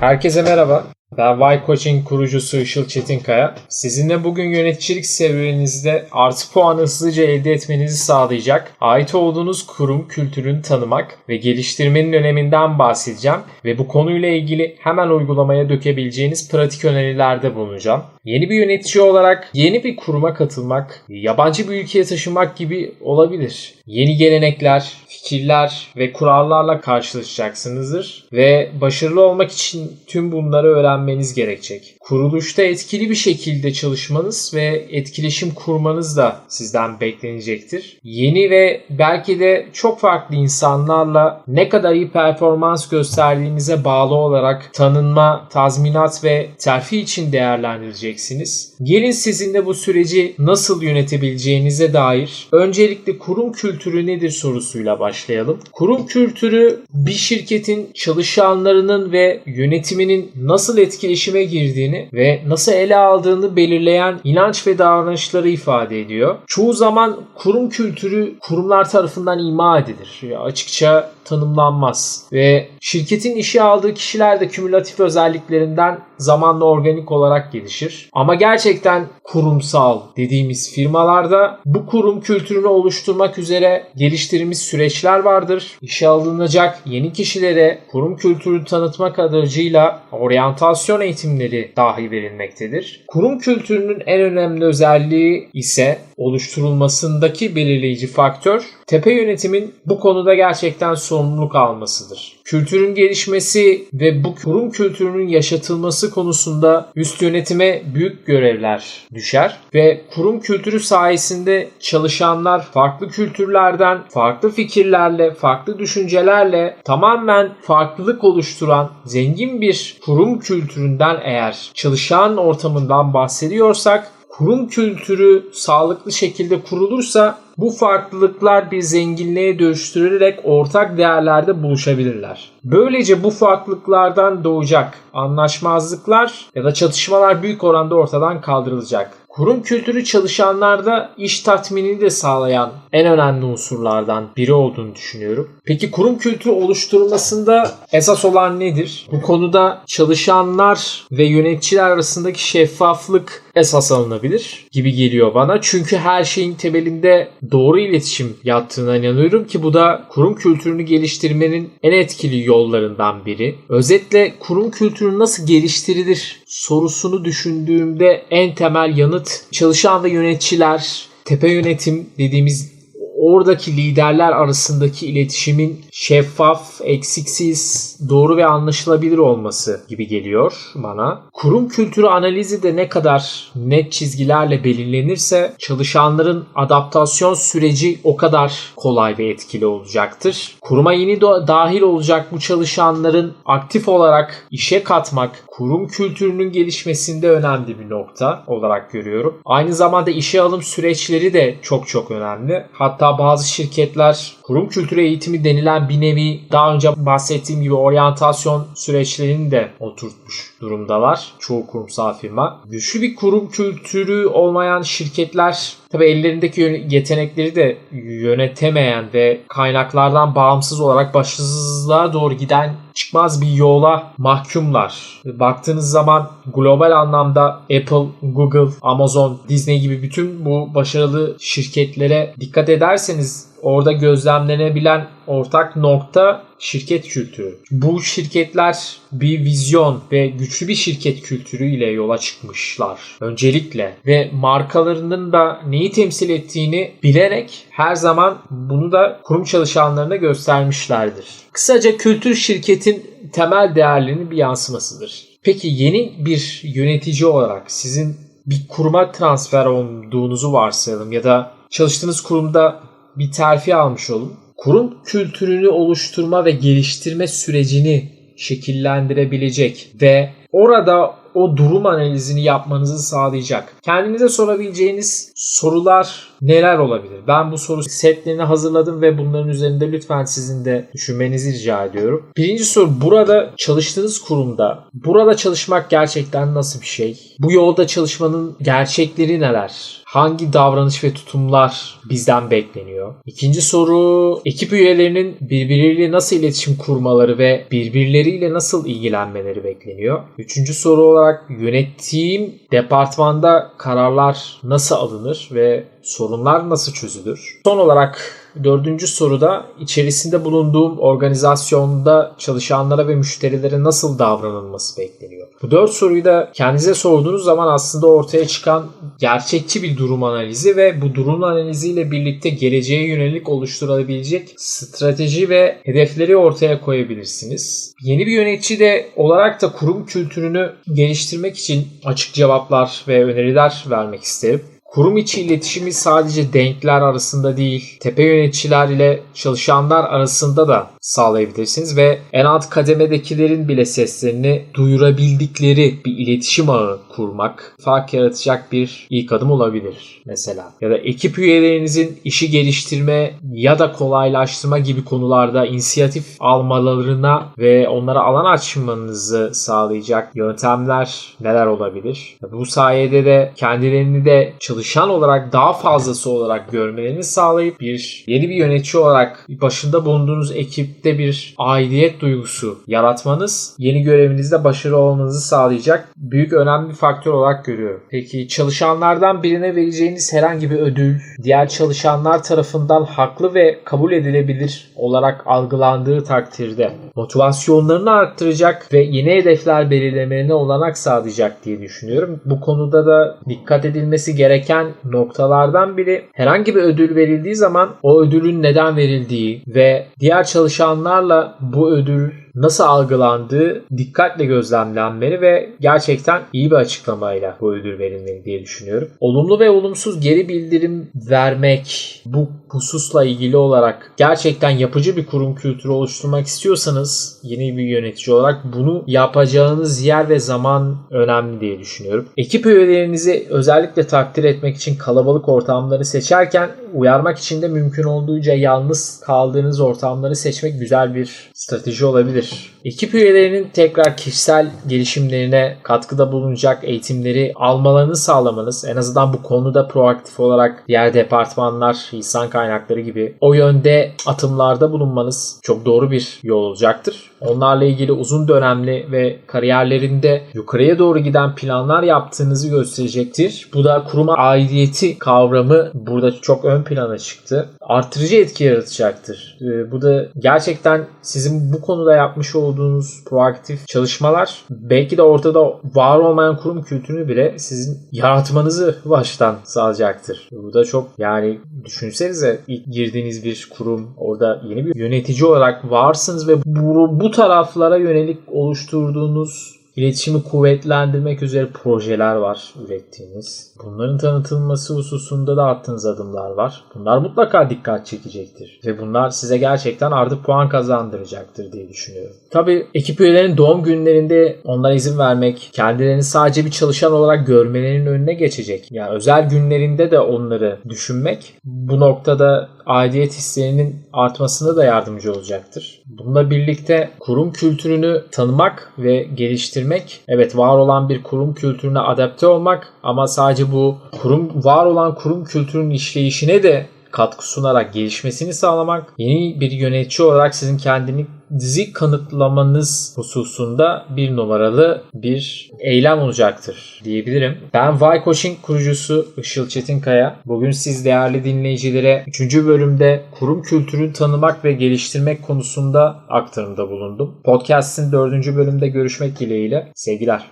Herkese merhaba. Ben Y Coaching kurucusu Işıl Çetinkaya. Sizinle bugün yöneticilik serüveninizde artı puanı hızlıca elde etmenizi sağlayacak, ait olduğunuz kurum kültürünü tanımak ve geliştirmenin öneminden bahsedeceğim ve bu konuyla ilgili hemen uygulamaya dökebileceğiniz pratik önerilerde bulunacağım. Yeni bir yönetici olarak yeni bir kuruma katılmak, yabancı bir ülkeye taşınmak gibi olabilir. Yeni gelenekler, fikirler ve kurallarla karşılaşacaksınızdır ve başarılı olmak için tüm bunları öğrenmeniz gerekecek. Kuruluşta etkili bir şekilde çalışmanız ve etkileşim kurmanız da sizden beklenecektir. Yeni ve belki de çok farklı insanlarla ne kadar iyi performans gösterdiğinize bağlı olarak tanınma, tazminat ve terfi için değerlendireceksiniz. Gelin sizinle bu süreci nasıl yönetebileceğinize dair öncelikle kurum kültürü nedir sorusuyla başlayalım. Kurum kültürü bir şirketin çalışanlarının ve yönetiminin nasıl etkileşime girdiğini ve nasıl ele aldığını belirleyen inanç ve davranışları ifade ediyor. Çoğu zaman kurum kültürü kurumlar tarafından ima edilir. Ya açıkça tanımlanmaz ve şirketin işe aldığı kişiler de kümülatif özelliklerinden zamanla organik olarak gelişir. Ama gerçekten kurumsal dediğimiz firmalarda bu kurum kültürünü oluşturmak üzere geliştirilmiş süreçler vardır. İşe alınacak yeni kişilere kurum kültürü tanıtmak aracıyla oryantasyon eğitimleri dahi verilmektedir. Kurum kültürünün en önemli özelliği ise oluşturulmasındaki belirleyici faktör tepe yönetimin bu konuda gerçekten sorumluluk almasıdır. Kültürün gelişmesi ve bu kurum kültürünün yaşatılması konusunda üst yönetime büyük görevler düşer ve kurum kültürü sayesinde çalışanlar farklı kültürlerden, farklı fikirlerle, farklı düşüncelerle tamamen farklılık oluşturan zengin bir kurum kültüründen eğer çalışan ortamından bahsediyorsak kurum kültürü sağlıklı şekilde kurulursa bu farklılıklar bir zenginliğe dönüştürülerek ortak değerlerde buluşabilirler. Böylece bu farklılıklardan doğacak anlaşmazlıklar ya da çatışmalar büyük oranda ortadan kaldırılacak. Kurum kültürü çalışanlarda iş tatminini de sağlayan en önemli unsurlardan biri olduğunu düşünüyorum. Peki kurum kültürü oluşturulmasında esas olan nedir? Bu konuda çalışanlar ve yöneticiler arasındaki şeffaflık esas alınabilir gibi geliyor bana. Çünkü her şeyin temelinde doğru iletişim yattığına inanıyorum ki bu da kurum kültürünü geliştirmenin en etkili yollarından biri. Özetle kurum kültürü nasıl geliştirilir sorusunu düşündüğümde en temel yanıt çalışan ve yöneticiler, tepe yönetim dediğimiz oradaki liderler arasındaki iletişimin şeffaf, eksiksiz, doğru ve anlaşılabilir olması gibi geliyor bana. Kurum kültürü analizi de ne kadar net çizgilerle belirlenirse çalışanların adaptasyon süreci o kadar kolay ve etkili olacaktır. Kuruma yeni dahil olacak bu çalışanların aktif olarak işe katmak, kurum kültürünün gelişmesinde önemli bir nokta olarak görüyorum. Aynı zamanda işe alım süreçleri de çok çok önemli. Hatta bazı şirketler kurum kültürü eğitimi denilen bir nevi daha önce bahsettiğim gibi oryantasyon süreçlerini de oturtmuş durumdalar. Çoğu kurumsal firma. Güçlü bir kurum kültürü olmayan şirketler tabi ellerindeki yetenekleri de yönetemeyen ve kaynaklardan bağımsız olarak başarısızlığa doğru giden çıkmaz bir yola mahkumlar. Baktığınız zaman global anlamda Apple, Google, Amazon, Disney gibi bütün bu başarılı şirketlere dikkat ederseniz orada gözlemlenebilen ortak nokta şirket kültürü. Bu şirketler bir vizyon ve güçlü bir şirket kültürüyle yola çıkmışlar öncelikle ve markalarının da neyi temsil ettiğini bilerek her zaman bunu da kurum çalışanlarına göstermişlerdir. Kısaca kültür şirketin temel değerlerinin bir yansımasıdır. Peki yeni bir yönetici olarak sizin bir kuruma transfer olduğunuzu varsayalım ya da çalıştığınız kurumda bir terfi almış olun. Kurum kültürünü oluşturma ve geliştirme sürecini şekillendirebilecek ve orada o durum analizini yapmanızı sağlayacak. Kendinize sorabileceğiniz sorular neler olabilir? Ben bu soru setlerini hazırladım ve bunların üzerinde lütfen sizin de düşünmenizi rica ediyorum. Birinci soru burada çalıştığınız kurumda burada çalışmak gerçekten nasıl bir şey? Bu yolda çalışmanın gerçekleri neler? Hangi davranış ve tutumlar bizden bekleniyor? İkinci soru ekip üyelerinin birbirleriyle nasıl iletişim kurmaları ve birbirleriyle nasıl ilgilenmeleri bekleniyor? Üçüncü soru olarak yönettiğim departmanda kararlar nasıl alınır ve sorunlar nasıl çözülür? Son olarak dördüncü soruda içerisinde bulunduğum organizasyonda çalışanlara ve müşterilere nasıl davranılması bekleniyor? Bu dört soruyu da kendinize sorduğunuz zaman aslında ortaya çıkan gerçekçi bir durum analizi ve bu durum analiziyle birlikte geleceğe yönelik oluşturulabilecek strateji ve hedefleri ortaya koyabilirsiniz. Yeni bir yönetici de olarak da kurum kültürünü geliştirmek için açık cevaplar ve öneriler vermek isterim. Kurum içi iletişimi sadece denkler arasında değil, tepe yöneticiler ile çalışanlar arasında da sağlayabilirsiniz ve en alt kademedekilerin bile seslerini duyurabildikleri bir iletişim ağı kurmak fark yaratacak bir ilk adım olabilir mesela. Ya da ekip üyelerinizin işi geliştirme ya da kolaylaştırma gibi konularda inisiyatif almalarına ve onlara alan açmanızı sağlayacak yöntemler neler olabilir? Bu sayede de kendilerini de çalışan olarak daha fazlası olarak görmelerini sağlayıp bir yeni bir yönetici olarak başında bulunduğunuz ekipte bir aidiyet duygusu yaratmanız yeni görevinizde başarılı olmanızı sağlayacak büyük önemli bir faktör olarak görüyorum. Peki çalışanlardan birine vereceğiniz herhangi bir ödül diğer çalışanlar tarafından haklı ve kabul edilebilir olarak algılandığı takdirde motivasyonlarını arttıracak ve yeni hedefler belirlemelerine olanak sağlayacak diye düşünüyorum. Bu konuda da dikkat edilmesi gereken noktalardan biri herhangi bir ödül verildiği zaman o ödülün neden verildiği ve diğer çalışanlarla bu ödül nasıl algılandığı dikkatle gözlemlenmeli ve gerçekten iyi bir açıklamayla bu ödül verilmeli diye düşünüyorum. Olumlu ve olumsuz geri bildirim vermek bu hususla ilgili olarak gerçekten yapıcı bir kurum kültürü oluşturmak istiyorsanız yeni bir yönetici olarak bunu yapacağınız yer ve zaman önemli diye düşünüyorum. Ekip üyelerinizi özellikle takdir etmek için kalabalık ortamları seçerken uyarmak için de mümkün olduğunca yalnız kaldığınız ortamları seçmek güzel bir strateji olabilir. Ekip üyelerinin tekrar kişisel gelişimlerine katkıda bulunacak eğitimleri almalarını sağlamanız, en azından bu konuda proaktif olarak diğer departmanlar, insan kaynakları gibi o yönde atımlarda bulunmanız çok doğru bir yol olacaktır. Onlarla ilgili uzun dönemli ve kariyerlerinde yukarıya doğru giden planlar yaptığınızı gösterecektir. Bu da kuruma aidiyeti kavramı burada çok ön plana çıktı. Artırıcı etki yaratacaktır. Bu da gerçekten sizin bu konuda yapmış olduğunuz proaktif çalışmalar belki de ortada var olmayan kurum kültürünü bile sizin yaratmanızı baştan sağlayacaktır. Bu da çok yani düşünsenize ilk girdiğiniz bir kurum orada yeni bir yönetici olarak varsınız ve bu, bu taraflara yönelik oluşturduğunuz iletişimi kuvvetlendirmek üzere projeler var ürettiğiniz. Bunların tanıtılması hususunda da attığınız adımlar var. Bunlar mutlaka dikkat çekecektir. Ve bunlar size gerçekten artık puan kazandıracaktır diye düşünüyorum. Tabi ekip üyelerinin doğum günlerinde onlara izin vermek, kendilerini sadece bir çalışan olarak görmelerinin önüne geçecek. Yani özel günlerinde de onları düşünmek bu noktada aidiyet hislerinin artmasına da yardımcı olacaktır. Bununla birlikte kurum kültürünü tanımak ve geliştirmek, evet var olan bir kurum kültürüne adapte olmak ama sadece bu kurum var olan kurum kültürünün işleyişine de katkı sunarak gelişmesini sağlamak, yeni bir yönetici olarak sizin kendini dizi kanıtlamanız hususunda bir numaralı bir eylem olacaktır diyebilirim. Ben Y Coaching kurucusu Işıl Çetinkaya. Bugün siz değerli dinleyicilere 3. bölümde kurum kültürünü tanımak ve geliştirmek konusunda aktarımda bulundum. Podcast'in 4. bölümde görüşmek dileğiyle. Sevgiler.